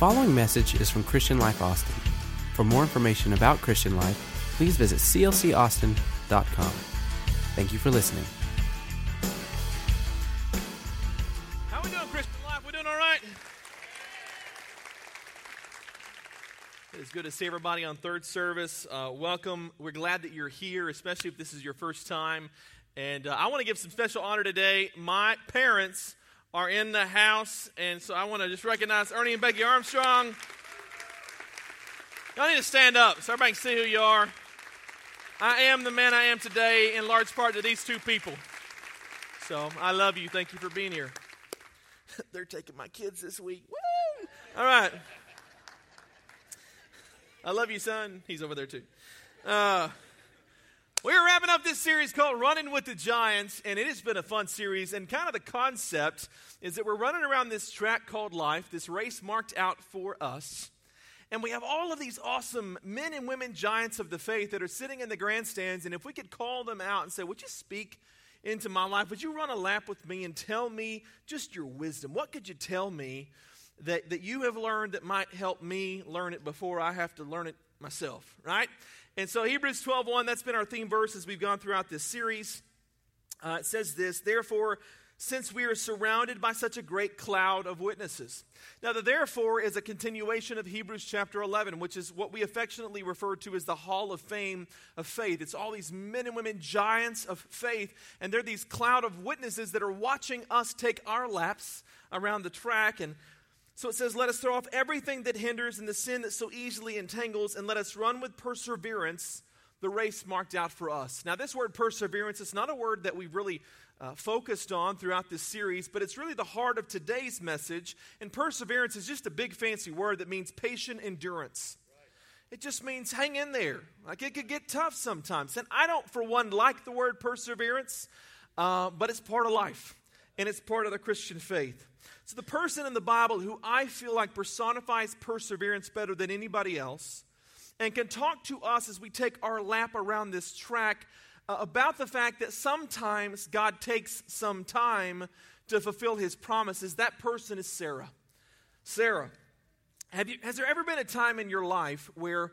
following message is from Christian Life Austin. For more information about Christian Life, please visit clcaustin.com. Thank you for listening. How we doing, Christian Life? We doing all right? It's good to see everybody on third service. Uh, welcome. We're glad that you're here, especially if this is your first time. And uh, I want to give some special honor today. My parents are in the house, and so I want to just recognize Ernie and Becky Armstrong. Y'all need to stand up so everybody can see who you are. I am the man I am today in large part to these two people. So I love you. Thank you for being here. They're taking my kids this week. Woo! All right. I love you, son. He's over there too. Uh, we're wrapping up this series called Running with the Giants, and it has been a fun series. And kind of the concept is that we're running around this track called life, this race marked out for us. And we have all of these awesome men and women giants of the faith that are sitting in the grandstands. And if we could call them out and say, Would you speak into my life? Would you run a lap with me and tell me just your wisdom? What could you tell me that, that you have learned that might help me learn it before I have to learn it myself, right? And so Hebrews 12:1, that's been our theme verse as we've gone throughout this series. Uh, it says this, therefore, since we are surrounded by such a great cloud of witnesses. Now, the therefore is a continuation of Hebrews chapter 11, which is what we affectionately refer to as the hall of fame of faith. It's all these men and women giants of faith, and they're these cloud of witnesses that are watching us take our laps around the track. And so it says, Let us throw off everything that hinders and the sin that so easily entangles, and let us run with perseverance the race marked out for us. Now, this word perseverance is not a word that we've really uh, focused on throughout this series, but it's really the heart of today's message. And perseverance is just a big fancy word that means patient endurance. It just means hang in there. Like it could get tough sometimes. And I don't, for one, like the word perseverance, uh, but it's part of life and it's part of the Christian faith. So, the person in the Bible who I feel like personifies perseverance better than anybody else and can talk to us as we take our lap around this track uh, about the fact that sometimes God takes some time to fulfill his promises, that person is Sarah. Sarah, have you, has there ever been a time in your life where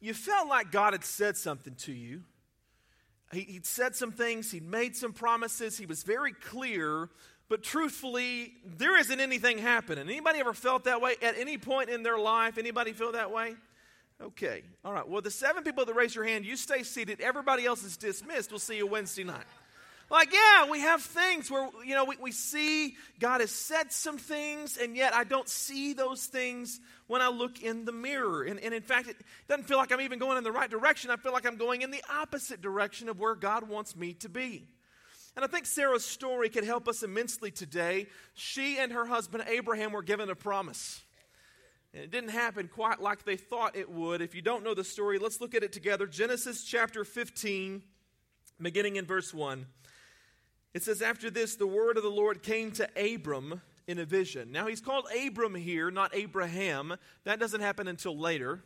you felt like God had said something to you? He, he'd said some things, he'd made some promises, he was very clear, but truthfully, there isn't anything happening. Anybody ever felt that way at any point in their life? Anybody feel that way? Okay. All right. Well, the seven people that raise your hand, you stay seated. Everybody else is dismissed. We'll see you Wednesday night. Like, yeah, we have things where, you know, we, we see God has said some things, and yet I don't see those things when I look in the mirror. And, and in fact, it doesn't feel like I'm even going in the right direction. I feel like I'm going in the opposite direction of where God wants me to be. And I think Sarah's story could help us immensely today. She and her husband Abraham were given a promise. And it didn't happen quite like they thought it would. If you don't know the story, let's look at it together. Genesis chapter 15, beginning in verse 1. It says, After this, the word of the Lord came to Abram in a vision. Now, he's called Abram here, not Abraham. That doesn't happen until later.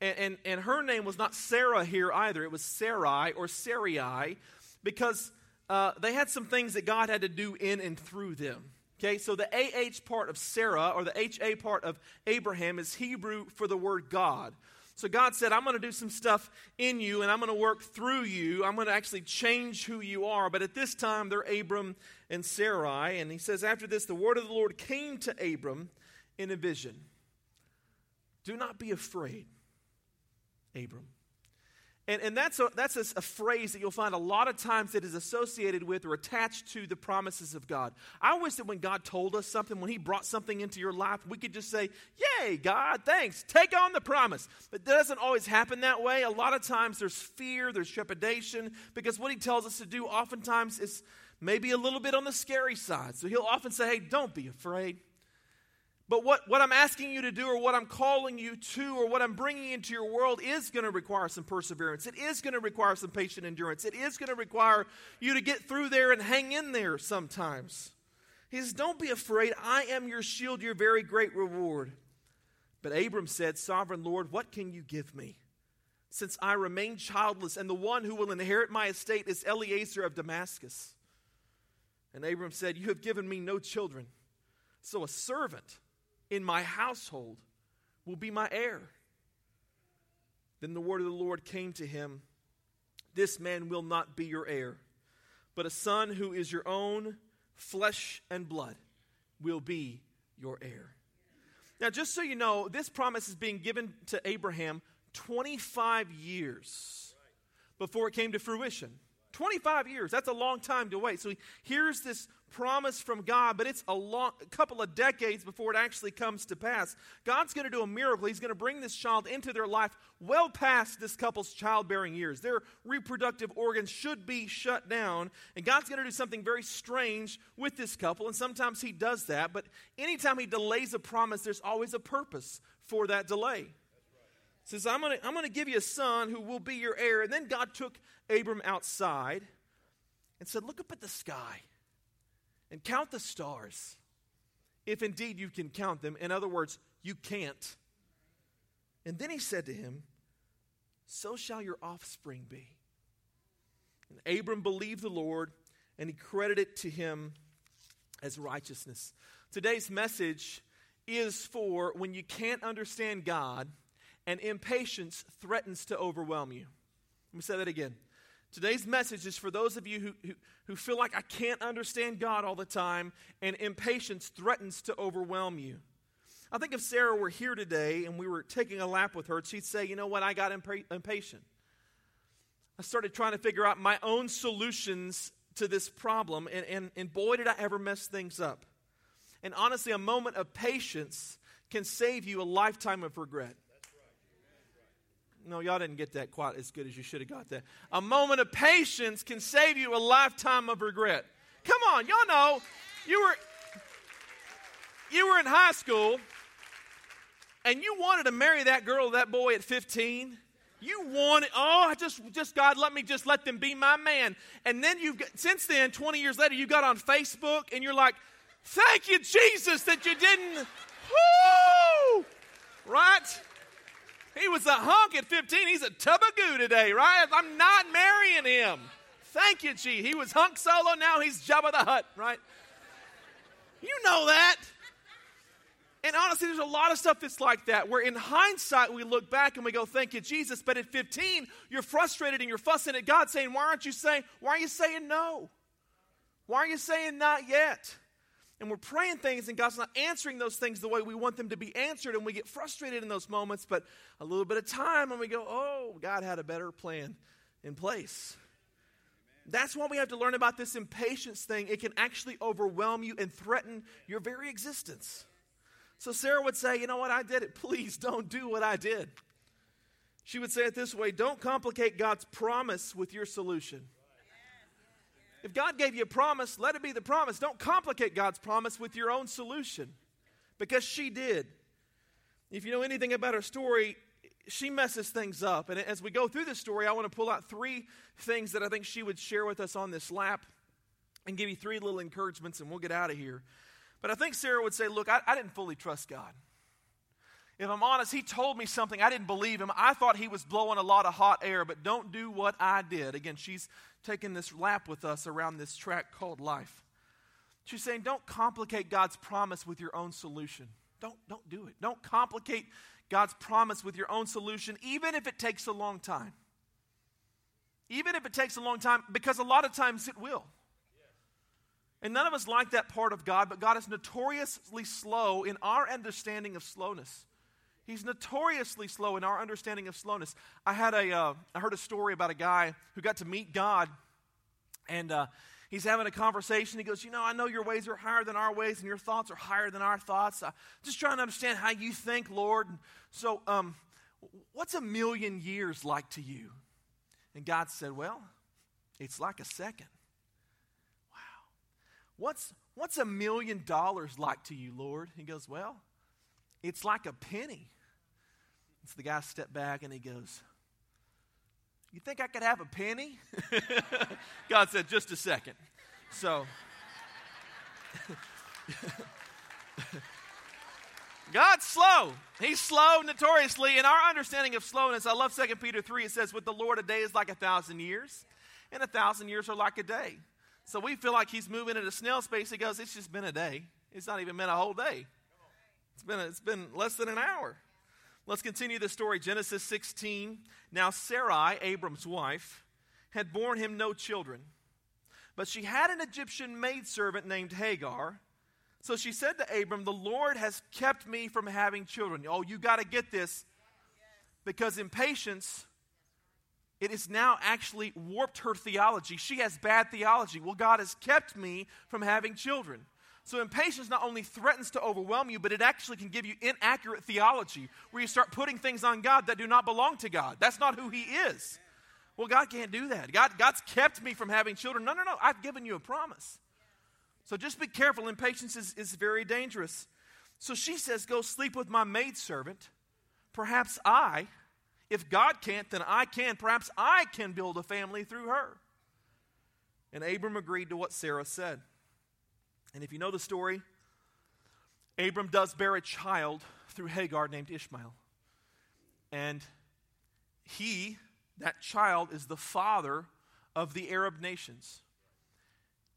And, and, and her name was not Sarah here either. It was Sarai or Sarai because uh, they had some things that God had to do in and through them. Okay, so the AH part of Sarah or the HA part of Abraham is Hebrew for the word God. So God said, I'm going to do some stuff in you and I'm going to work through you. I'm going to actually change who you are. But at this time, they're Abram and Sarai. And he says, After this, the word of the Lord came to Abram in a vision. Do not be afraid, Abram. And, and that's, a, that's a, a, phrase that you'll find a lot of times that is associated with or attached to the promises of God. I wish that when God told us something, when He brought something into your life, we could just say, Yay, God, thanks, take on the promise. But it doesn't always happen that way. A lot of times there's fear, there's trepidation, because what He tells us to do oftentimes is maybe a little bit on the scary side. So He'll often say, Hey, don't be afraid. But what, what I'm asking you to do, or what I'm calling you to, or what I'm bringing into your world is going to require some perseverance. It is going to require some patient endurance. It is going to require you to get through there and hang in there sometimes. He says, Don't be afraid. I am your shield, your very great reward. But Abram said, Sovereign Lord, what can you give me? Since I remain childless, and the one who will inherit my estate is Eliezer of Damascus. And Abram said, You have given me no children. So a servant in my household will be my heir. Then the word of the Lord came to him This man will not be your heir, but a son who is your own flesh and blood will be your heir. Now, just so you know, this promise is being given to Abraham 25 years before it came to fruition. 25 years, that's a long time to wait. So here's this promise from God, but it's a long a couple of decades before it actually comes to pass. God's going to do a miracle. He's going to bring this child into their life well past this couple's childbearing years. Their reproductive organs should be shut down, and God's going to do something very strange with this couple, and sometimes he does that, but anytime he delays a promise, there's always a purpose for that delay. Says, I'm going to I'm going to give you a son who will be your heir. And then God took Abram outside and said, Look up at the sky and count the stars, if indeed you can count them. In other words, you can't. And then he said to him, So shall your offspring be. And Abram believed the Lord, and he credited to him as righteousness. Today's message is for when you can't understand God and impatience threatens to overwhelm you. Let me say that again. Today's message is for those of you who, who, who, feel like I can't understand God all the time and impatience threatens to overwhelm you. I think if Sarah were here today and we were taking a lap with her, she'd say, You know what? I got impa- impatient. I started trying to figure out my own solutions to this problem, and, and, and boy, did I ever mess things up. And honestly, a moment of patience can save you a lifetime of regret. No, y'all didn't get that quite as good as you should have got that. A moment of patience can save you a lifetime of regret. Come on, y'all know you were you were in high school and you wanted to marry that girl that boy at 15. You wanted, oh, I just, just God, let me just let them be my man. And then you've got, since then, 20 years later, you got on Facebook and you're like, thank you, Jesus, that you didn't, whoo, right? He was a hunk at 15. He's a tub of goo today, right? I'm not marrying him. Thank you, G. He was hunk solo, now he's Jabba the Hutt, right? You know that. And honestly, there's a lot of stuff that's like that, where in hindsight we look back and we go, Thank you, Jesus. But at 15, you're frustrated and you're fussing at God, saying, Why aren't you saying, why are you saying no? Why are you saying not yet? And we're praying things and God's not answering those things the way we want them to be answered and we get frustrated in those moments but a little bit of time and we go oh God had a better plan in place. That's why we have to learn about this impatience thing. It can actually overwhelm you and threaten your very existence. So Sarah would say you know what? I did it. Please don't do what I did. She would say it this way don't complicate God's promise with your solution if God gave you a promise, let it be the promise. Don't complicate God's promise with your own solution because she did. If you know anything about her story, she messes things up. And as we go through this story, I want to pull out three things that I think she would share with us on this lap and give you three little encouragements, and we'll get out of here. But I think Sarah would say, Look, I, I didn't fully trust God. If I'm honest, he told me something. I didn't believe him. I thought he was blowing a lot of hot air, but don't do what I did. Again, she's taking this lap with us around this track called life. She's saying, don't complicate God's promise with your own solution. Don't, don't do it. Don't complicate God's promise with your own solution, even if it takes a long time. Even if it takes a long time, because a lot of times it will. And none of us like that part of God, but God is notoriously slow in our understanding of slowness. He's notoriously slow in our understanding of slowness. I had a, uh, I heard a story about a guy who got to meet God, and uh, he's having a conversation. He goes, "You know, I know your ways are higher than our ways, and your thoughts are higher than our thoughts. I'm just trying to understand how you think, Lord. So, um, what's a million years like to you?" And God said, "Well, it's like a second. Wow. What's what's a million dollars like to you, Lord? He goes, "Well, it's like a penny." So the guy stepped back and he goes, You think I could have a penny? God said, Just a second. So, God's slow. He's slow notoriously. In our understanding of slowness, I love 2 Peter 3. It says, With the Lord, a day is like a thousand years, and a thousand years are like a day. So we feel like he's moving at a snail space. He goes, It's just been a day. It's not even been a whole day. It's been, it's been less than an hour. Let's continue the story. Genesis 16. Now, Sarai, Abram's wife, had borne him no children, but she had an Egyptian maidservant named Hagar. So she said to Abram, The Lord has kept me from having children. Oh, you got to get this because impatience it has now actually warped her theology. She has bad theology. Well, God has kept me from having children. So impatience not only threatens to overwhelm you, but it actually can give you inaccurate theology where you start putting things on God that do not belong to God. That's not who He is. Well, God can't do that. God, God's kept me from having children. No, no, no. I've given you a promise. So just be careful. Impatience is, is very dangerous. So she says, Go sleep with my maidservant. Perhaps I, if God can't, then I can. Perhaps I can build a family through her. And Abram agreed to what Sarah said. And if you know the story, Abram does bear a child through Hagar named Ishmael. And he, that child, is the father of the Arab nations.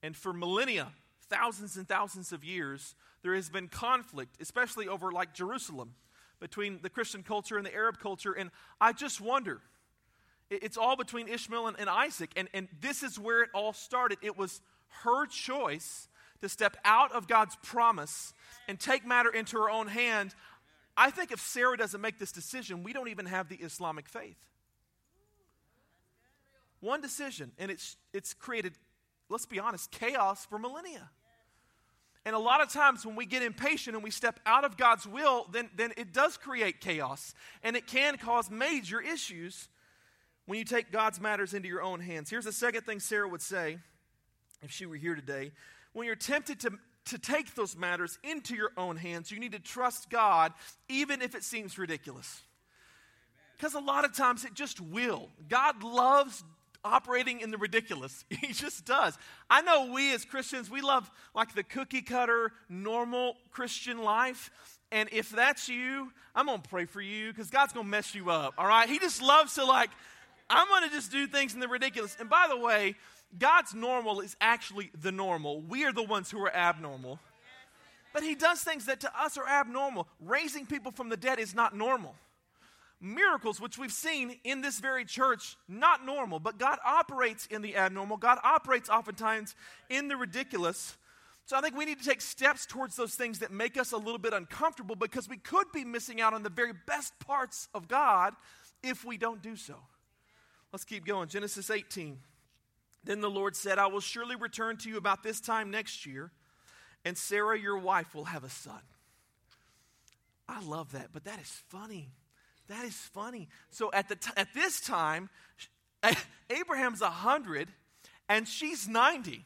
And for millennia, thousands and thousands of years, there has been conflict, especially over like Jerusalem between the Christian culture and the Arab culture. And I just wonder, it's all between Ishmael and, and Isaac. And, and this is where it all started. It was her choice to step out of God's promise and take matter into her own hand. I think if Sarah doesn't make this decision, we don't even have the Islamic faith. One decision, and it's, it's created, let's be honest, chaos for millennia. And a lot of times when we get impatient and we step out of God's will, then, then it does create chaos. And it can cause major issues when you take God's matters into your own hands. Here's the second thing Sarah would say if she were here today. When you're tempted to, to take those matters into your own hands, you need to trust God, even if it seems ridiculous. Because a lot of times it just will. God loves operating in the ridiculous. He just does. I know we as Christians, we love like the cookie cutter, normal Christian life. And if that's you, I'm going to pray for you because God's going to mess you up. All right? He just loves to, like, I'm going to just do things in the ridiculous. And by the way, God's normal is actually the normal. We are the ones who are abnormal. But He does things that to us are abnormal. Raising people from the dead is not normal miracles, which we've seen in this very church, not normal, but God operates in the abnormal. God operates oftentimes in the ridiculous. So I think we need to take steps towards those things that make us a little bit uncomfortable because we could be missing out on the very best parts of God if we don't do so. Let's keep going. Genesis 18. Then the Lord said, I will surely return to you about this time next year, and Sarah, your wife, will have a son. I love that, but that is funny. That is funny. So at, the t- at this time, Abraham's 100 and she's 90.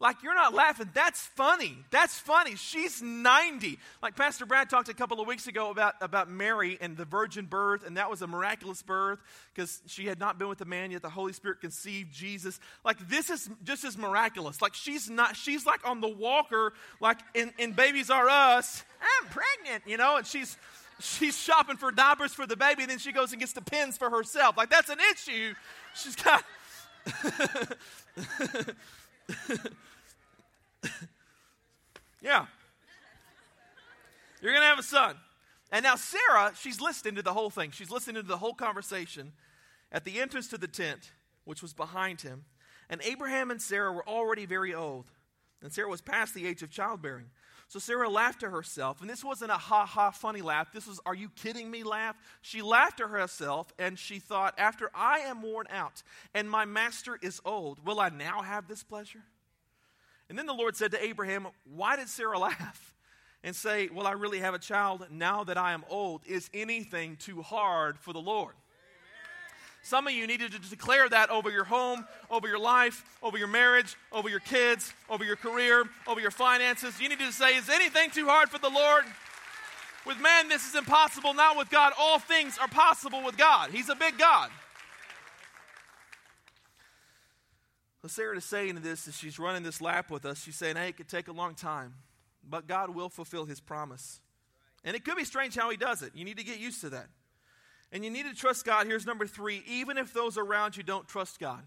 Like, you're not laughing. That's funny. That's funny. She's 90. Like, Pastor Brad talked a couple of weeks ago about, about Mary and the virgin birth, and that was a miraculous birth because she had not been with a man yet. The Holy Spirit conceived Jesus. Like, this is just as miraculous. Like, she's not, she's like on the walker, like in, in Babies R Us. I'm pregnant, you know, and she's she's shopping for diapers for the baby, and then she goes and gets the pins for herself. Like, that's an issue. She's got. yeah. You're going to have a son. And now Sarah, she's listening to the whole thing. She's listening to the whole conversation at the entrance to the tent, which was behind him. And Abraham and Sarah were already very old. And Sarah was past the age of childbearing. So Sarah laughed to herself, and this wasn't a ha ha funny laugh. This was, are you kidding me laugh? She laughed to herself, and she thought, after I am worn out and my master is old, will I now have this pleasure? And then the Lord said to Abraham, Why did Sarah laugh? And say, Will I really have a child now that I am old? Is anything too hard for the Lord? Some of you needed to declare that over your home, over your life, over your marriage, over your kids, over your career, over your finances. You needed to say, Is anything too hard for the Lord? With man, this is impossible, not with God. All things are possible with God. He's a big God. Sarah is saying to this as she's running this lap with us. She's saying, Hey, it could take a long time, but God will fulfill his promise. And it could be strange how he does it. You need to get used to that. And you need to trust God. Here's number three even if those around you don't trust God.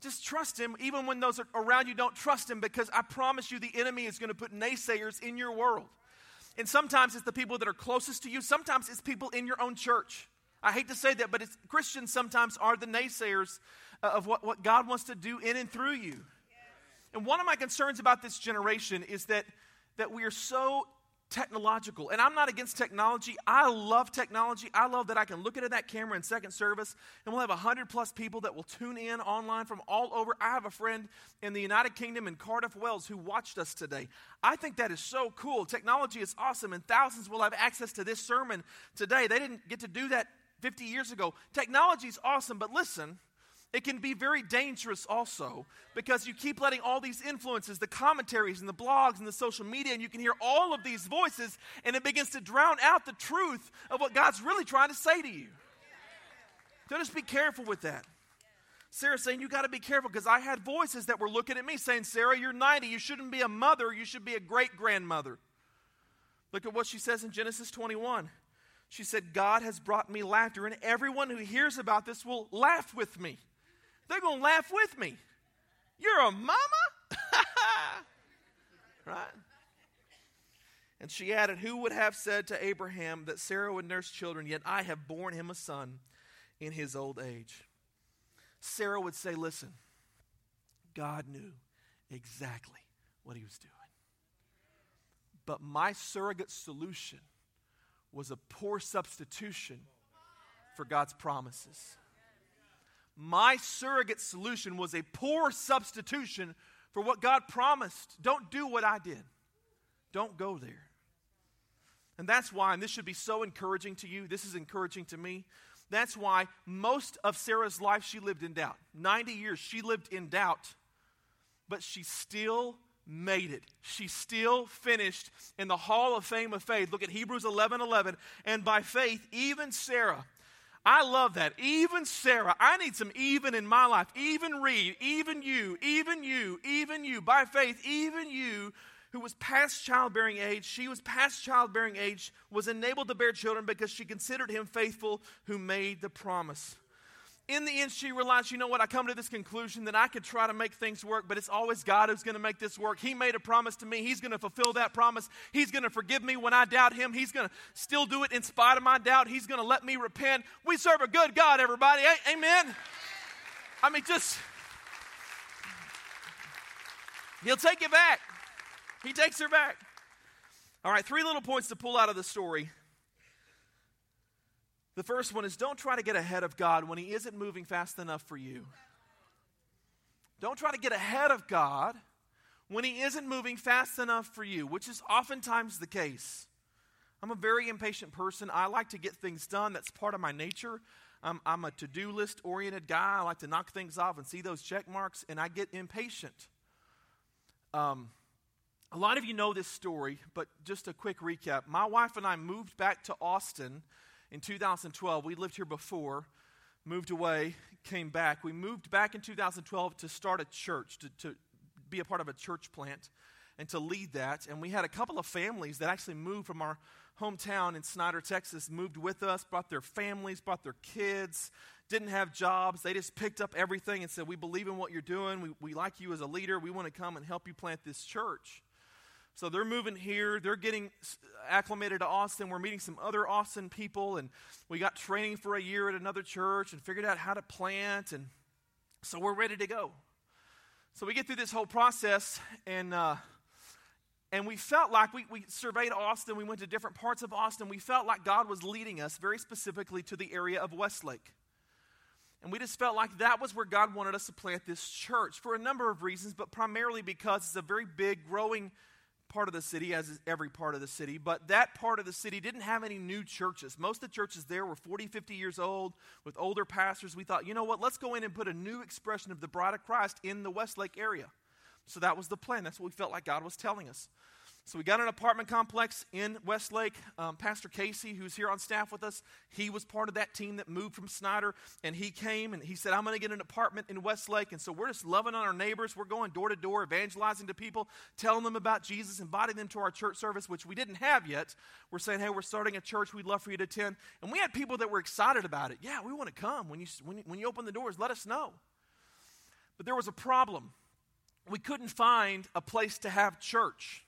Just trust Him, even when those around you don't trust Him, because I promise you the enemy is going to put naysayers in your world. And sometimes it's the people that are closest to you, sometimes it's people in your own church. I hate to say that, but Christians sometimes are the naysayers Uh, of what, what God wants to do in and through you. And one of my concerns about this generation is that, that we are so technological. And I'm not against technology. I love technology. I love that I can look into that camera in second service and we'll have 100 plus people that will tune in online from all over. I have a friend in the United Kingdom in Cardiff, Wales, who watched us today. I think that is so cool. Technology is awesome, and thousands will have access to this sermon today. They didn't get to do that 50 years ago. Technology is awesome, but listen, it can be very dangerous also because you keep letting all these influences, the commentaries and the blogs and the social media, and you can hear all of these voices, and it begins to drown out the truth of what God's really trying to say to you. So just be careful with that. Sarah's saying, You got to be careful because I had voices that were looking at me saying, Sarah, you're 90. You shouldn't be a mother. You should be a great grandmother. Look at what she says in Genesis 21. She said, God has brought me laughter, and everyone who hears about this will laugh with me. They're going to laugh with me. You're a mama? right? And she added, Who would have said to Abraham that Sarah would nurse children, yet I have borne him a son in his old age? Sarah would say, Listen, God knew exactly what he was doing. But my surrogate solution was a poor substitution for God's promises. My surrogate solution was a poor substitution for what God promised. Don't do what I did, don't go there. And that's why, and this should be so encouraging to you, this is encouraging to me. That's why most of Sarah's life she lived in doubt. 90 years she lived in doubt, but she still made it. She still finished in the hall of fame of faith. Look at Hebrews 11 11. And by faith, even Sarah, I love that. Even Sarah, I need some even in my life. Even Reed, even you, even you, even you. By faith, even you who was past childbearing age, she was past childbearing age, was enabled to bear children because she considered him faithful who made the promise in the end, she realized, you know what? I come to this conclusion that I could try to make things work, but it's always God who's going to make this work. He made a promise to me. He's going to fulfill that promise. He's going to forgive me when I doubt Him. He's going to still do it in spite of my doubt. He's going to let me repent. We serve a good God, everybody. Amen. I mean, just, He'll take you back. He takes her back. All right, three little points to pull out of the story. The first one is don't try to get ahead of God when He isn't moving fast enough for you. Don't try to get ahead of God when He isn't moving fast enough for you, which is oftentimes the case. I'm a very impatient person. I like to get things done, that's part of my nature. I'm, I'm a to do list oriented guy. I like to knock things off and see those check marks, and I get impatient. Um, a lot of you know this story, but just a quick recap. My wife and I moved back to Austin in 2012. We lived here before, moved away, came back. We moved back in 2012 to start a church, to, to be a part of a church plant, and to lead that. And we had a couple of families that actually moved from our hometown in Snyder, Texas, moved with us, brought their families, brought their kids, didn't have jobs. They just picked up everything and said, We believe in what you're doing. We, we like you as a leader. We want to come and help you plant this church. So they're moving here. They're getting acclimated to Austin. We're meeting some other Austin people, and we got training for a year at another church and figured out how to plant. And so we're ready to go. So we get through this whole process, and uh, and we felt like we, we surveyed Austin. We went to different parts of Austin. We felt like God was leading us very specifically to the area of Westlake. And we just felt like that was where God wanted us to plant this church for a number of reasons, but primarily because it's a very big, growing part of the city, as is every part of the city, but that part of the city didn't have any new churches. Most of the churches there were 40, 50 years old with older pastors. We thought, you know what, let's go in and put a new expression of the bride of Christ in the Westlake area. So that was the plan. That's what we felt like God was telling us. So we got an apartment complex in Westlake. Um, Pastor Casey, who's here on staff with us, he was part of that team that moved from Snyder, and he came and he said, "I'm going to get an apartment in Westlake." And so we're just loving on our neighbors. We're going door to door, evangelizing to people, telling them about Jesus, inviting them to our church service, which we didn't have yet. We're saying, "Hey, we're starting a church. We'd love for you to attend." And we had people that were excited about it. Yeah, we want to come. When you when you, when you open the doors, let us know. But there was a problem. We couldn't find a place to have church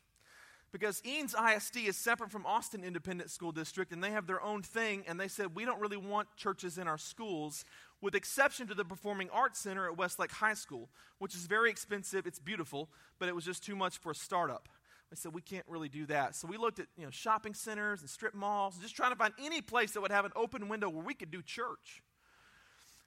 because Eanes ISD is separate from Austin Independent School District, and they have their own thing. And they said, We don't really want churches in our schools, with exception to the Performing Arts Center at Westlake High School, which is very expensive. It's beautiful, but it was just too much for a startup. We said, We can't really do that. So we looked at you know, shopping centers and strip malls, just trying to find any place that would have an open window where we could do church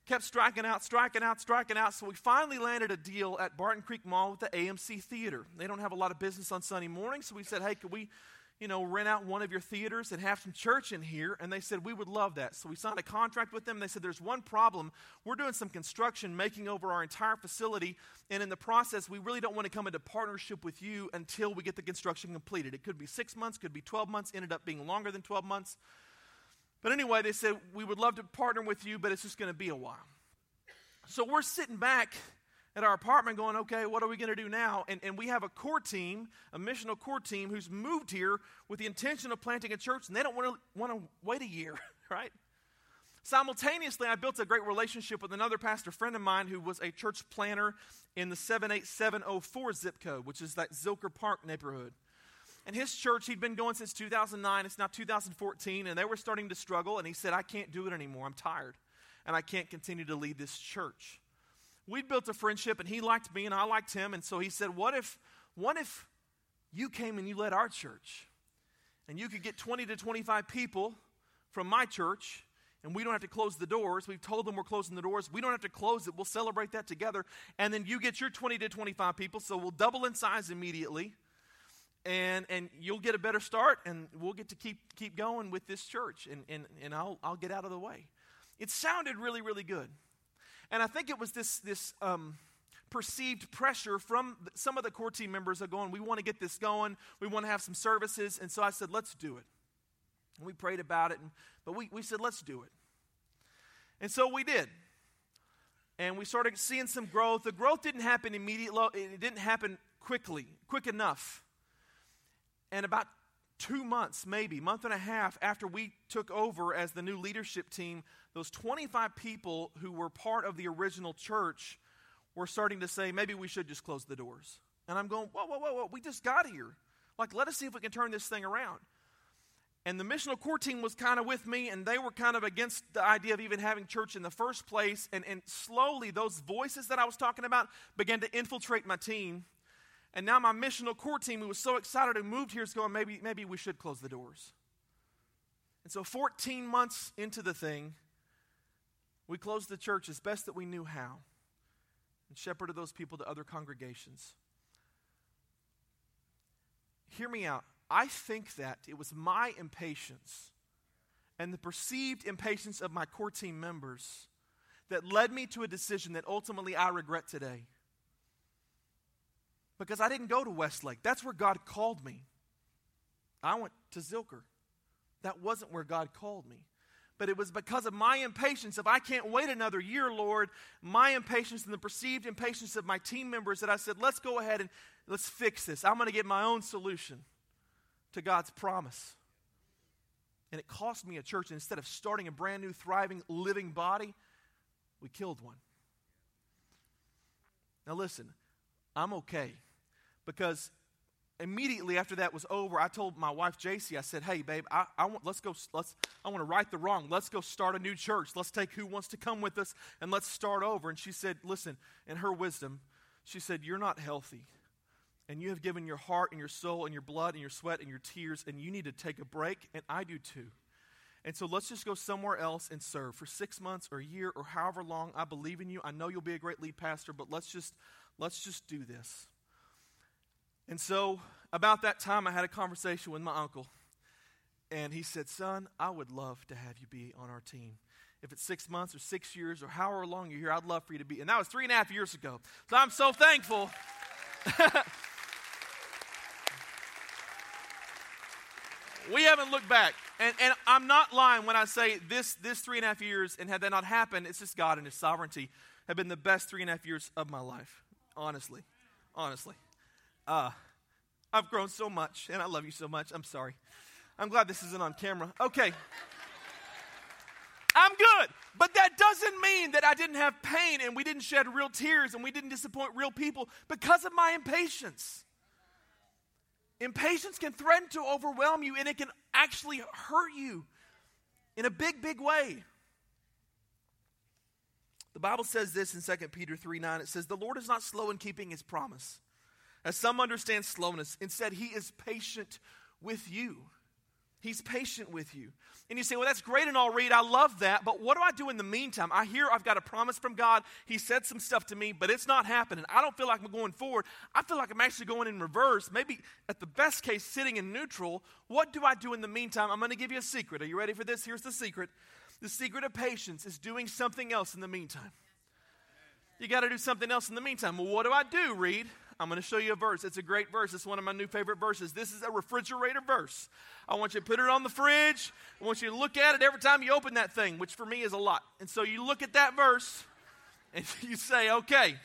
kept striking out, striking out, striking out. So we finally landed a deal at Barton Creek Mall with the AMC Theater. They don't have a lot of business on Sunday morning, so we said, hey, could we, you know, rent out one of your theaters and have some church in here? And they said, we would love that. So we signed a contract with them. They said, there's one problem. We're doing some construction, making over our entire facility, and in the process, we really don't want to come into partnership with you until we get the construction completed. It could be six months, could be 12 months, ended up being longer than 12 months. But anyway, they said, We would love to partner with you, but it's just going to be a while. So we're sitting back at our apartment going, Okay, what are we going to do now? And, and we have a core team, a missional core team, who's moved here with the intention of planting a church, and they don't want to, want to wait a year, right? Simultaneously, I built a great relationship with another pastor friend of mine who was a church planner in the 78704 zip code, which is that Zilker Park neighborhood. And his church, he'd been going since 2009. It's now 2014, and they were starting to struggle. And he said, I can't do it anymore. I'm tired, and I can't continue to lead this church. We'd built a friendship, and he liked me, and I liked him. And so he said, What if, what if you came and you led our church? And you could get 20 to 25 people from my church, and we don't have to close the doors. We've told them we're closing the doors. We don't have to close it. We'll celebrate that together. And then you get your 20 to 25 people, so we'll double in size immediately and and you'll get a better start and we'll get to keep keep going with this church and and, and I'll I'll get out of the way. It sounded really, really good. And I think it was this this um, perceived pressure from some of the core team members are going, we want to get this going, we want to have some services. And so I said, let's do it. And we prayed about it, and, but we, we said, let's do it. And so we did. And we started seeing some growth. The growth didn't happen immediately, it didn't happen quickly, quick enough. And about two months, maybe, month and a half after we took over as the new leadership team, those 25 people who were part of the original church were starting to say, maybe we should just close the doors. And I'm going, whoa, whoa, whoa, whoa, we just got here. Like, let us see if we can turn this thing around. And the missional core team was kind of with me, and they were kind of against the idea of even having church in the first place. And, and slowly, those voices that I was talking about began to infiltrate my team. And now my missional core team, who was so excited and moved here, is going, maybe, maybe we should close the doors. And so 14 months into the thing, we closed the church as best that we knew how and shepherded those people to other congregations. Hear me out. I think that it was my impatience and the perceived impatience of my core team members that led me to a decision that ultimately I regret today because I didn't go to Westlake. That's where God called me. I went to Zilker. That wasn't where God called me. But it was because of my impatience. If I can't wait another year, Lord, my impatience and the perceived impatience of my team members that I said, let's go ahead and let's fix this. I'm going to get my own solution to God's promise. And it cost me a church. Instead of starting a brand new, thriving, living body, we killed one. Now, listen, I'm okay because immediately after that was over, I told my wife JC, I said, "Hey, babe, I, I want let's go. Let's I want to right the wrong. Let's go start a new church. Let's take who wants to come with us and let's start over." And she said, "Listen, in her wisdom, she said, "You're not healthy." And you have given your heart and your soul and your blood and your sweat and your tears, and you need to take a break, and I do too. And so let's just go somewhere else and serve for six months or a year or however long. I believe in you. I know you'll be a great lead pastor, but let's just let's just do this. And so, about that time, I had a conversation with my uncle. And he said, Son, I would love to have you be on our team. If it's six months or six years or however long you're here, I'd love for you to be. And that was three and a half years ago. So I'm so thankful. we haven't looked back. And, and I'm not lying when I say this, this three and a half years, and had that not happened, it's just God and His sovereignty, have been the best three and a half years of my life. Honestly. Honestly. Uh, I've grown so much, and I love you so much. I'm sorry. I'm glad this isn't on camera. Okay. I'm good. But that doesn't mean that I didn't have pain and we didn't shed real tears and we didn't disappoint real people because of my impatience. Impatience can threaten to overwhelm you, and it can actually hurt you in a big, big way. The Bible says this in 2 Peter 3 9. It says, The Lord is not slow in keeping his promise, as some understand slowness. Instead, he is patient with you. He's patient with you. And you say, well, that's great and all, Reed. I love that. But what do I do in the meantime? I hear I've got a promise from God. He said some stuff to me, but it's not happening. I don't feel like I'm going forward. I feel like I'm actually going in reverse. Maybe at the best case, sitting in neutral. What do I do in the meantime? I'm going to give you a secret. Are you ready for this? Here's the secret the secret of patience is doing something else in the meantime. You got to do something else in the meantime. Well, what do I do, Reed? I'm going to show you a verse. It's a great verse. It's one of my new favorite verses. This is a refrigerator verse. I want you to put it on the fridge. I want you to look at it every time you open that thing, which for me is a lot. And so you look at that verse and you say, okay,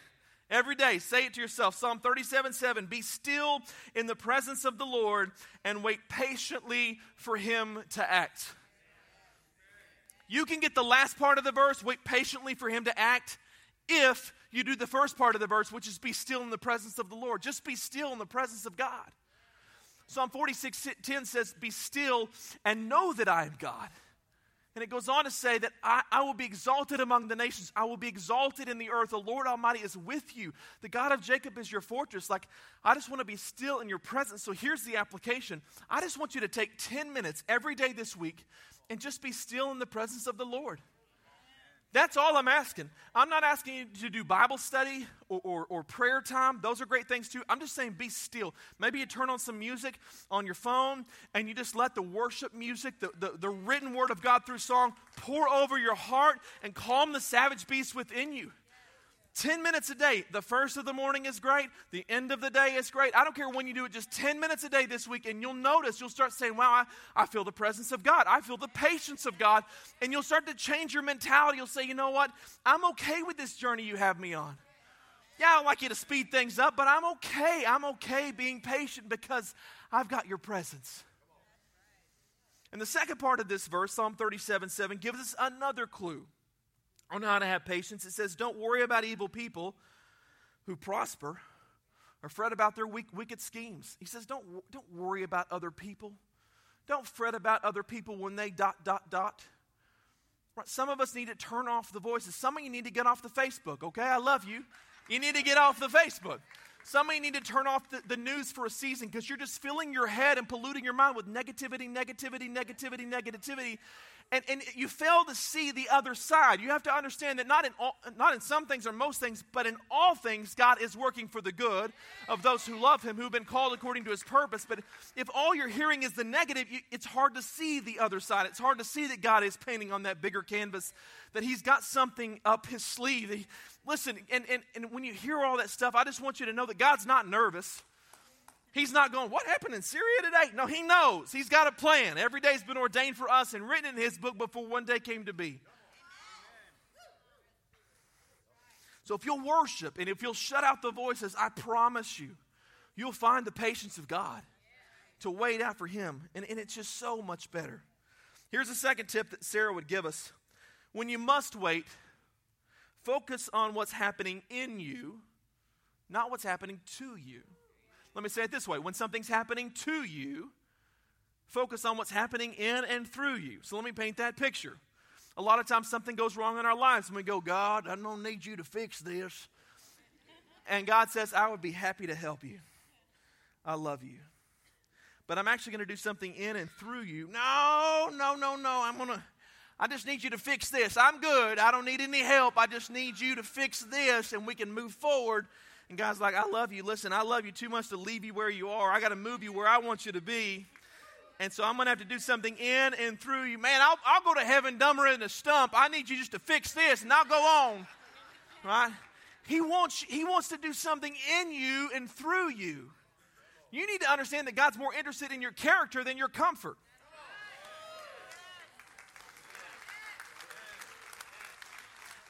every day, say it to yourself Psalm 37 7 Be still in the presence of the Lord and wait patiently for him to act. You can get the last part of the verse, wait patiently for him to act, if you do the first part of the verse, which is be still in the presence of the Lord. Just be still in the presence of God. Psalm 46 10 says, Be still and know that I am God. And it goes on to say that I, I, will be exalted among the nations. I will be exalted in the earth. The Lord Almighty is with you. The God of Jacob is your fortress. Like, I just want to be still in your presence. So here's the application I just want you to take 10 minutes every day this week and just be still in the presence of the Lord. That's all I'm asking. I'm not asking you to do Bible study or, or, or, prayer time. Those are great things too. I'm just saying be still. Maybe you turn on some music on your phone and you just let the worship music, the, the, the written word of God through song, pour over your heart and calm the savage beast within you. 10 minutes a day. The first of the morning is great. The end of the day is great. I don't care when you do it, just 10 minutes a day this week, and you'll notice, you'll start saying, Wow, I, I feel the presence of God. I feel the patience of God. And you'll start to change your mentality. You'll say, You know what? I'm okay with this journey you have me on. Yeah, I don't like you to speed things up, but I'm okay. I'm okay being patient because I've got your presence. And the second part of this verse, Psalm 37 7, gives us another clue on how to have patience. It says, Don't worry about evil people who prosper or fret about their weak, wicked schemes. He says, don't, don't worry about other people. Don't fret about other people when they dot, dot, dot. Right? Some of us need to turn off the voices. Some of you need to get off the Facebook, okay? I love you. You need to get off the Facebook. Some of you need to turn off the, the news for a season because you're just filling your head and polluting your mind with negativity, negativity, negativity, negativity and, and you fail to see the other side. You have to understand that not in, all, not in some things or most things, but in all things, God is working for the good of those who love Him, who've been called according to His purpose. But if all you're hearing is the negative, you, it's hard to see the other side. It's hard to see that God is painting on that bigger canvas, that He's got something up His sleeve. He, listen, and, and, and when you hear all that stuff, I just want you to know that God's not nervous. He's not going, What happened in Syria today? No, he knows. He's got a plan. Every day's been ordained for us and written in his book before one day came to be. So if you'll worship and if you'll shut out the voices, I promise you, you'll find the patience of God to wait out for him. And, and it's just so much better. Here's a second tip that Sarah would give us. When you must wait, focus on what's happening in you, not what's happening to you. Let me say it this way when something's happening to you, focus on what's happening in and through you. So let me paint that picture. A lot of times something goes wrong in our lives and we go, God, I don't need you to fix this. And God says, I would be happy to help you. I love you. But I'm actually going to do something in and through you. No, no, no, no. I'm going to, I just need you to fix this. I'm good. I don't need any help. I just need you to fix this and we can move forward and God's like, I love you. Listen, I love you too much to leave you where you are. I got to move you where I want you to be. And so I'm going to have to do something in and through you. Man, I'll, I'll go to heaven dumber than a stump. I need you just to fix this and I'll go on. Right? He wants, he wants to do something in you and through you. You need to understand that God's more interested in your character than your comfort.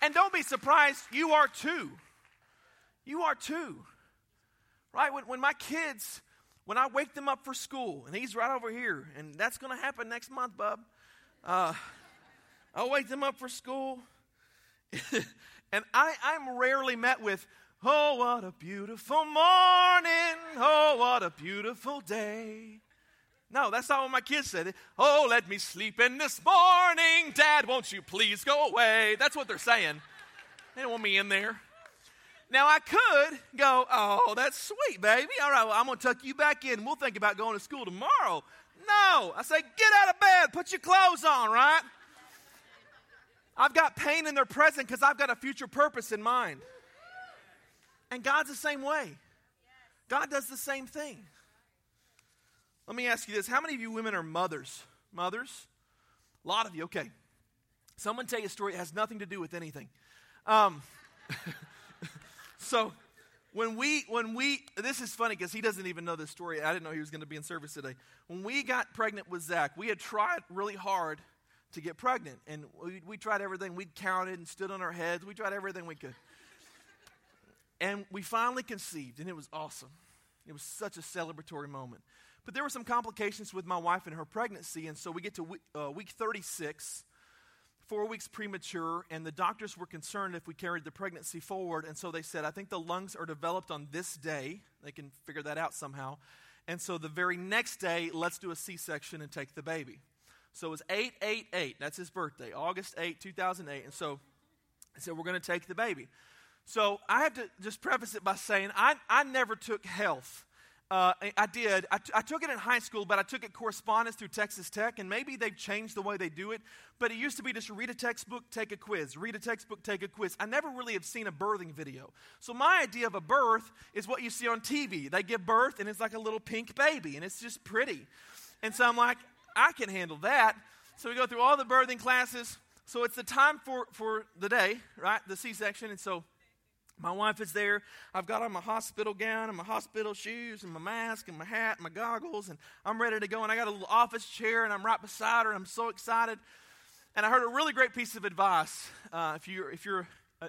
And don't be surprised, you are too. You are too. Right? When, when my kids, when I wake them up for school, and he's right over here, and that's going to happen next month, bub. Uh, I'll wake them up for school. and I, I'm rarely met with, Oh, what a beautiful morning. Oh, what a beautiful day. No, that's not what my kids said. Oh, let me sleep in this morning. Dad, won't you please go away? That's what they're saying. They don't want me in there. Now, I could go, oh, that's sweet, baby. All right, well, I'm going to tuck you back in. We'll think about going to school tomorrow. No. I say, get out of bed. Put your clothes on, right? I've got pain in their present because I've got a future purpose in mind. And God's the same way. God does the same thing. Let me ask you this How many of you women are mothers? Mothers? A lot of you, okay. Someone tell you a story that has nothing to do with anything. Um, so when we when we this is funny because he doesn't even know this story. I didn't know he was going to be in service today. When we got pregnant with zach we had tried really hard to get pregnant and we, we tried everything. We counted and stood on our heads. We tried everything we could. And we finally conceived and it was awesome. It was such a celebratory moment. But there were some complications with my wife and her pregnancy and so we get to week, uh, week 36 four weeks premature, and the doctors were concerned if we carried the pregnancy forward. And so they said, I think the lungs are developed on this day. They can figure that out somehow. And so the very next day, let's do a C section and take the baby. So it was 888. That's his birthday, August 8, 2008. And so I said, We're going to take the baby. So I have to just preface it by saying I, I never took health uh, I did. I, t- I took it in high school, but I took it correspondence through Texas Tech, and maybe they've changed the way they do it. But it used to be just read a textbook, take a quiz, read a textbook, take a quiz. I never really have seen a birthing video. So my idea of a birth is what you see on TV. They give birth, and it's like a little pink baby, and it's just pretty. And so I'm like, I can handle that. So we go through all the birthing classes. So it's the time for, for the day, right? The C section. And so my wife is there. I've got on my hospital gown and my hospital shoes and my mask and my hat and my goggles, and I'm ready to go. And I got a little office chair, and I'm right beside her, and I'm so excited. And I heard a really great piece of advice. Uh, if you're if you're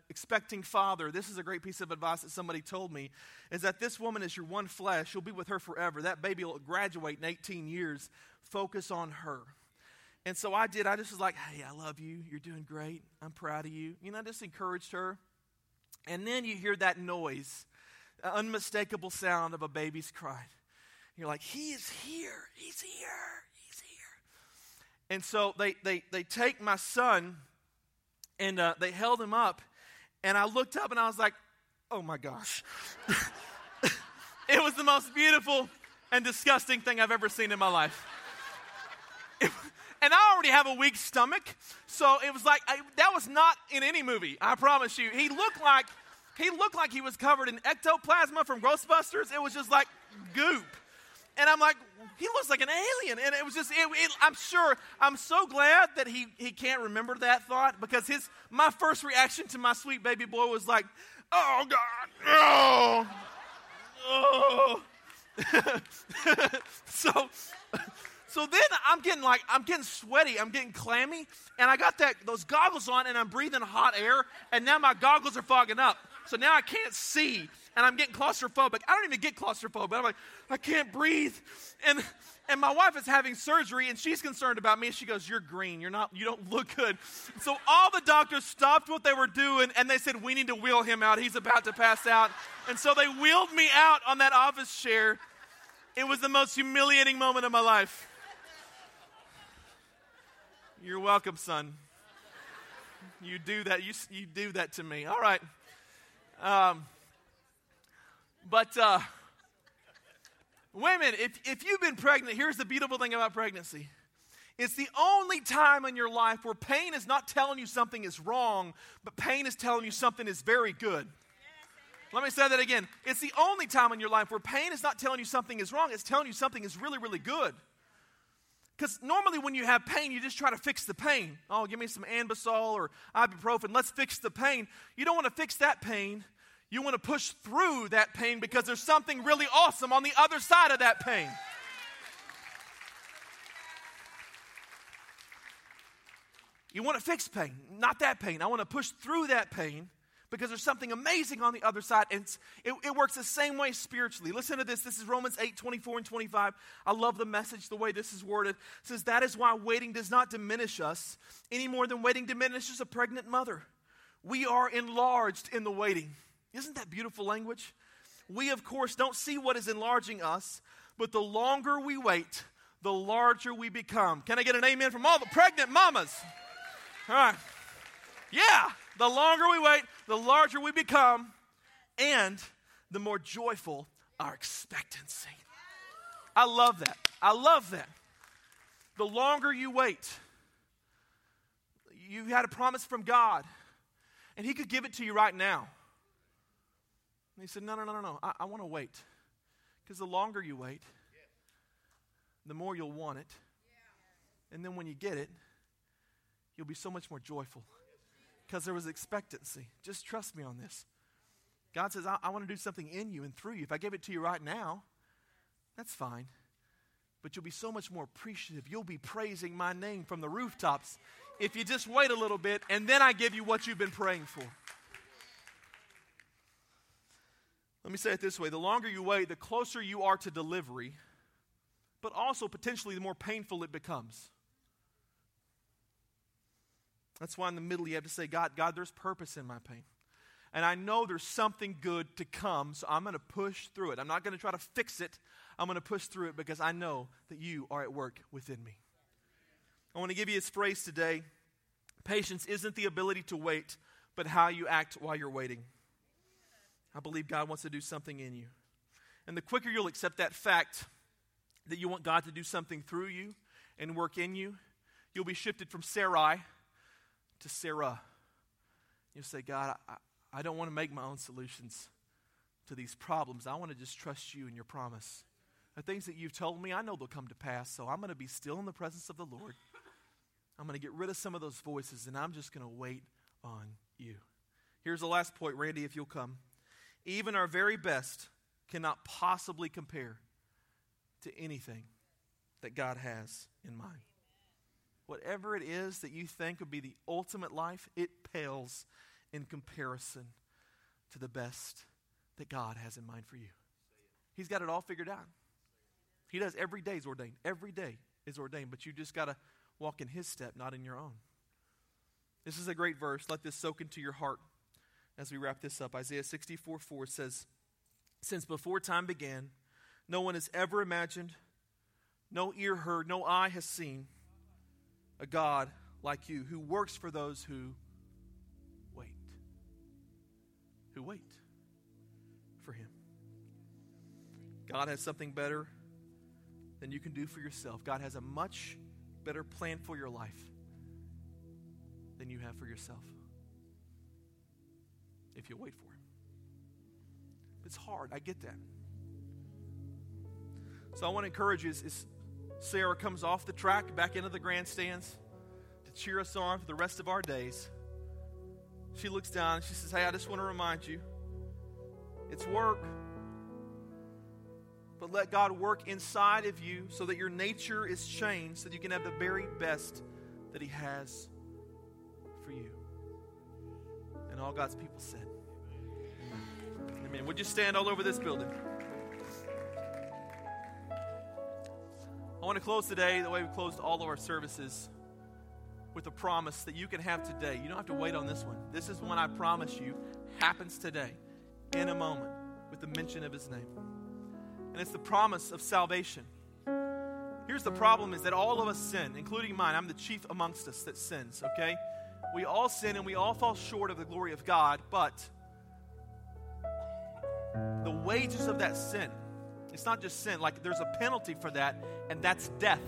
expecting father, this is a great piece of advice that somebody told me: is that this woman is your one flesh. You'll be with her forever. That baby will graduate in 18 years. Focus on her. And so I did. I just was like, "Hey, I love you. You're doing great. I'm proud of you." You know, I just encouraged her. And then you hear that noise, unmistakable sound of a baby's cry. You're like, He is here. He's here. He's here. And so they, they, they take my son and uh, they held him up. And I looked up and I was like, Oh my gosh. it was the most beautiful and disgusting thing I've ever seen in my life. It, and I have a weak stomach, so it was like I, that was not in any movie. I promise you. He looked like he looked like he was covered in ectoplasma from Ghostbusters. It was just like goop, and I'm like, he looks like an alien, and it was just. It, it, I'm sure. I'm so glad that he he can't remember that thought because his my first reaction to my sweet baby boy was like, oh God, oh, oh. so so then I'm getting like, I'm getting sweaty, I'm getting clammy, and I got that those goggles on and I'm breathing hot air, and now my goggles are fogging up. So now I can't see, and I'm getting claustrophobic. I don't even get claustrophobic. I'm like, I can't breathe. And and my wife is having surgery and she's concerned about me. She goes, You're green. You're not, you don't look good. So all the doctors stopped what they were doing and they said, We need to wheel him out. He's about to pass out. And so they wheeled me out on that office chair. It was the most humiliating moment of my life. You're welcome, son. You do that. You, you do that to me. All right. Um, but uh, women, if, if you've been pregnant, here's the beautiful thing about pregnancy. It's the only time in your life where pain is not telling you something is wrong, but pain is telling you something is very good. Let me say that again. It's the only time in your life where pain is not telling you something is wrong, it's telling you something is really, really good. Because normally when you have pain, you just try to fix the pain. Oh, give me some Anbesol or ibuprofen. Let's fix the pain. You don't want to fix that pain. You want to push through that pain because there's something really awesome on the other side of that pain. You want to fix pain, not that pain. I want to push through that pain because there's something amazing on the other side. And it, it, works the same way spiritually. Listen to this. This is Romans 8 24 and 25. I love the message, the way this is worded. It says, That is why waiting does not diminish us any more than waiting diminishes a pregnant mother. We are enlarged in the waiting. Isn't that beautiful language? We, of course, don't see what is enlarging us, but the longer we wait, the larger we become. Can I get an amen from all the pregnant mamas? All right. Yeah, the longer we wait, the larger we become, and the more joyful our expectancy. I love that. I love that. The longer you wait, you had a promise from God, and He could give it to you right now. And He said, No, no, no, no, no. I, I want to wait. Because the longer you wait, the more you'll want it. And then when you get it, you'll be so much more joyful because there was expectancy. Just trust me on this. God says, I, I want to do something in you and through you. If I gave it to you right now, that's fine. But you'll be so much more appreciative. You'll be praising my name from the rooftops if you just wait a little bit and then I give you what you've been praying for. Let me say it this way the longer you wait, the closer you are to delivery, but also potentially the more painful it becomes. That's why in the middle you have to say, God, God, there's purpose in my pain. And I know there's something good to come, so I'm going to push through it. I'm not going to try to fix it. I'm going to push through it because I know that you are at work within me. I want to give you this phrase today patience isn't the ability to wait, but how you act while you're waiting. I believe God wants to do something in you. And the quicker you'll accept that fact that you want God to do something through you and work in you, you'll be shifted from Sarai to Sarah. You'll say, God, I, I don't want to make my own solutions to these problems. I want to just trust you and your promise. The things that you've told me, I know they'll come to pass, so I'm going to be still in the presence of the Lord. I'm going to get rid of some of those voices, and I'm just going to wait on you. Here's the last point, Randy, if you'll come. Even our very best cannot possibly compare to anything that God has in mind. Whatever it is that you think would be the ultimate life, it pales in comparison to the best that God has in mind for you. He's got it all figured out. He does every day is ordained. Every day is ordained, but you just got to walk in his step, not in your own. This is a great verse. Let this soak into your heart as we wrap this up. Isaiah 64 4 says, Since before time began, no one has ever imagined, no ear heard, no eye has seen a God like you who works for those who wait. Who wait for Him. God has something better than you can do for yourself. God has a much better plan for your life than you have for yourself if you wait for Him. It's hard. I get that. So I want to encourage you as, as Sarah comes off the track back into the grandstands to cheer us on for the rest of our days. She looks down and she says, Hey, I just want to remind you it's work. But let God work inside of you so that your nature is changed, so that you can have the very best that He has for you. And all God's people said, Amen. Amen. Would you stand all over this building? I want to close today the way we closed all of our services with a promise that you can have today. You don't have to wait on this one. This is one I promise you happens today in a moment with the mention of his name. And it's the promise of salvation. Here's the problem is that all of us sin, including mine. I'm the chief amongst us that sins, okay? We all sin and we all fall short of the glory of God, but the wages of that sin it's not just sin, like there's a penalty for that, and that's death.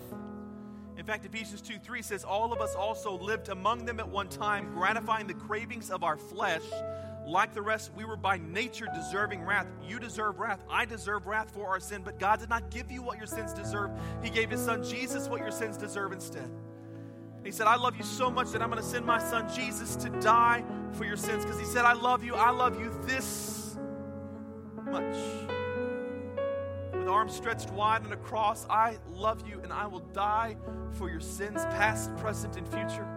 In fact, Ephesians 2 3 says, All of us also lived among them at one time, gratifying the cravings of our flesh. Like the rest, we were by nature deserving wrath. You deserve wrath. I deserve wrath for our sin, but God did not give you what your sins deserve. He gave His Son Jesus what your sins deserve instead. He said, I love you so much that I'm going to send my Son Jesus to die for your sins because He said, I love you. I love you this much arms stretched wide on a cross, I love you and I will die for your sins, past, present, and future.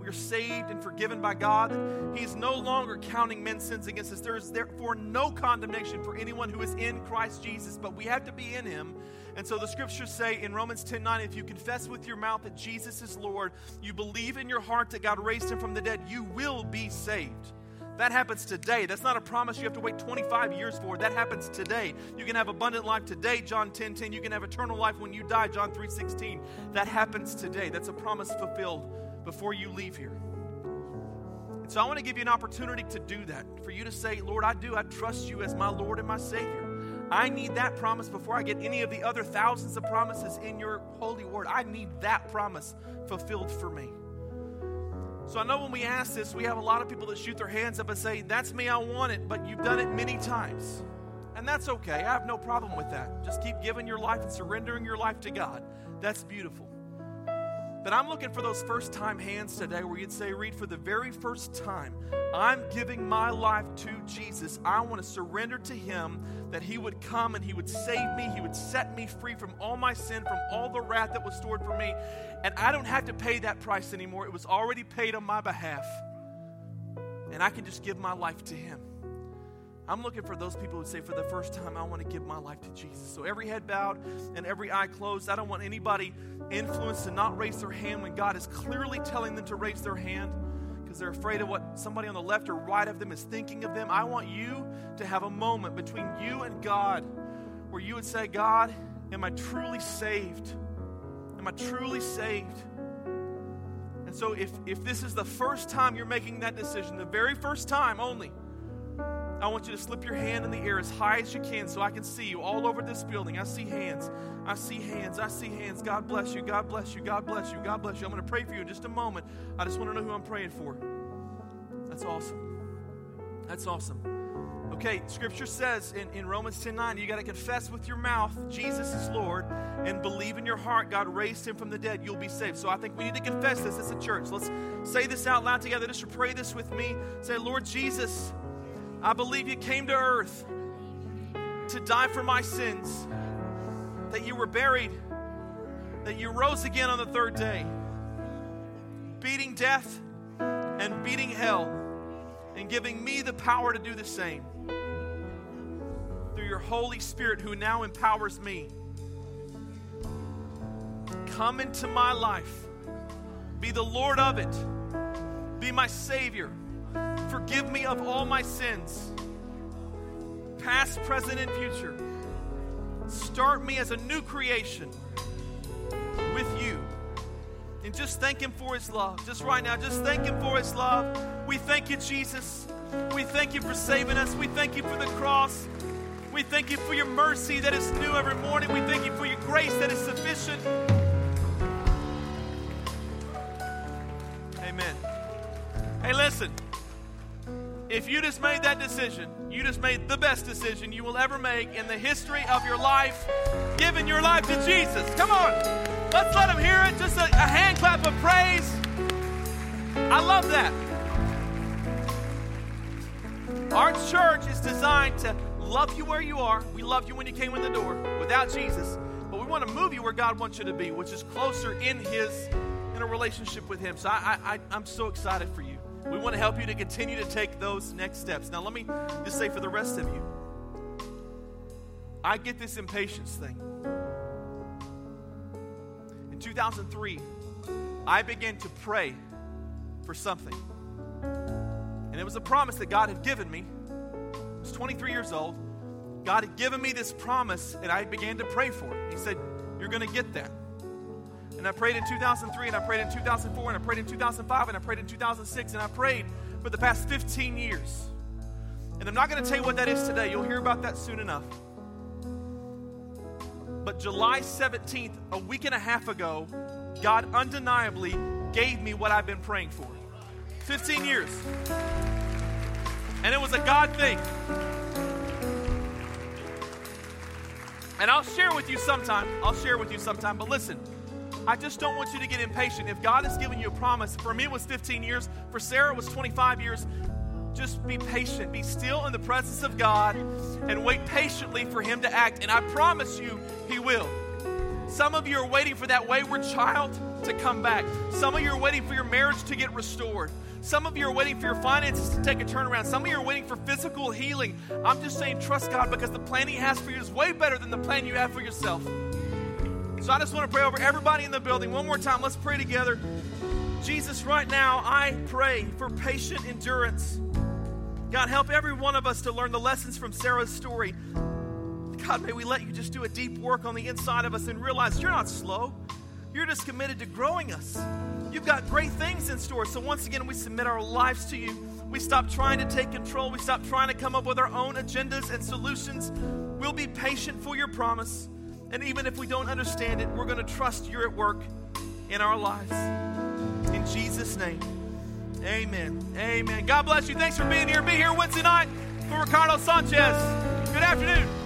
We are saved and forgiven by God. He is no longer counting men's sins against us. There is therefore no condemnation for anyone who is in Christ Jesus, but we have to be in Him. And so the scriptures say in Romans 10 9, if you confess with your mouth that Jesus is Lord, you believe in your heart that God raised Him from the dead, you will be saved. That happens today. That's not a promise you have to wait 25 years for. That happens today. You can have abundant life today, John 10 10. You can have eternal life when you die, John 3 16. That happens today. That's a promise fulfilled before you leave here. And so I want to give you an opportunity to do that. For you to say, Lord, I do. I trust you as my Lord and my Savior. I need that promise before I get any of the other thousands of promises in your holy word. I need that promise fulfilled for me. So I know when we ask this, we have a lot of people that shoot their hands up and say, That's me, I want it, but you've done it many times. And that's okay. I have no problem with that. Just keep giving your life and surrendering your life to God. That's beautiful. But I'm looking for those first time hands today where you'd say, Reed, for the very first time, I'm giving my life to Jesus. I want to surrender to Him that He would come and He would save me. He would set me free from all my sin, from all the wrath that was stored for me. And I don't have to pay that price anymore. It was already paid on my behalf. And I can just give my life to Him. I'm looking for those people who say, for the first time, I want to give my life to Jesus. So every head bowed and every eye closed. I don't want anybody influenced to not raise their hand when God is clearly telling them to raise their hand because they're afraid of what somebody on the left or right of them is thinking of them. I want you to have a moment between you and God where you would say, God, am I truly saved? Am I truly saved? And so if, if this is the first time you're making that decision, the very first time only, I want you to slip your hand in the air as high as you can so I can see you all over this building. I see hands. I see hands. I see hands. God bless you. God bless you. God bless you. God bless you. I'm going to pray for you in just a moment. I just want to know who I'm praying for. That's awesome. That's awesome. Okay, scripture says in, in Romans 10 9, you got to confess with your mouth Jesus is Lord and believe in your heart God raised him from the dead. You'll be saved. So I think we need to confess this as a church. Let's say this out loud together. Just pray this with me. Say, Lord Jesus, I believe you came to earth to die for my sins, that you were buried, that you rose again on the third day, beating death and beating hell, and giving me the power to do the same through your Holy Spirit who now empowers me. Come into my life, be the Lord of it, be my Savior Forgive me of all my sins, past, present, and future. Start me as a new creation with you. And just thank Him for His love. Just right now, just thank Him for His love. We thank you, Jesus. We thank you for saving us. We thank you for the cross. We thank you for your mercy that is new every morning. We thank you for your grace that is sufficient. Amen. Hey, listen. If you just made that decision, you just made the best decision you will ever make in the history of your life, giving your life to Jesus. Come on, let's let him hear it. Just a, a hand clap of praise. I love that. Our church is designed to love you where you are. We love you when you came in the door without Jesus, but we want to move you where God wants you to be, which is closer in His in a relationship with Him. So I, I, I'm so excited for you. We want to help you to continue to take those next steps. Now, let me just say for the rest of you, I get this impatience thing. In 2003, I began to pray for something. And it was a promise that God had given me. I was 23 years old. God had given me this promise, and I began to pray for it. He said, You're going to get that. And I prayed in 2003, and I prayed in 2004, and I prayed in 2005, and I prayed in 2006, and I prayed for the past 15 years. And I'm not going to tell you what that is today. You'll hear about that soon enough. But July 17th, a week and a half ago, God undeniably gave me what I've been praying for 15 years. And it was a God thing. And I'll share with you sometime. I'll share with you sometime. But listen. I just don't want you to get impatient. If God has given you a promise, for me it was 15 years, for Sarah it was 25 years. Just be patient, be still in the presence of God, and wait patiently for Him to act. And I promise you, He will. Some of you are waiting for that wayward child to come back. Some of you are waiting for your marriage to get restored. Some of you are waiting for your finances to take a turnaround. Some of you are waiting for physical healing. I'm just saying, trust God because the plan He has for you is way better than the plan you have for yourself. So I just want to pray over everybody in the building. One more time, let's pray together. Jesus, right now, I pray for patient endurance. God, help every one of us to learn the lessons from Sarah's story. God, may we let you just do a deep work on the inside of us and realize you're not slow. You're just committed to growing us. You've got great things in store. So once again, we submit our lives to you. We stop trying to take control. We stop trying to come up with our own agendas and solutions. We'll be patient for your promise. And even if we don't understand it, we're going to trust you're at work in our lives. In Jesus' name, amen. Amen. God bless you. Thanks for being here. Be here Wednesday night for Ricardo Sanchez. Good afternoon.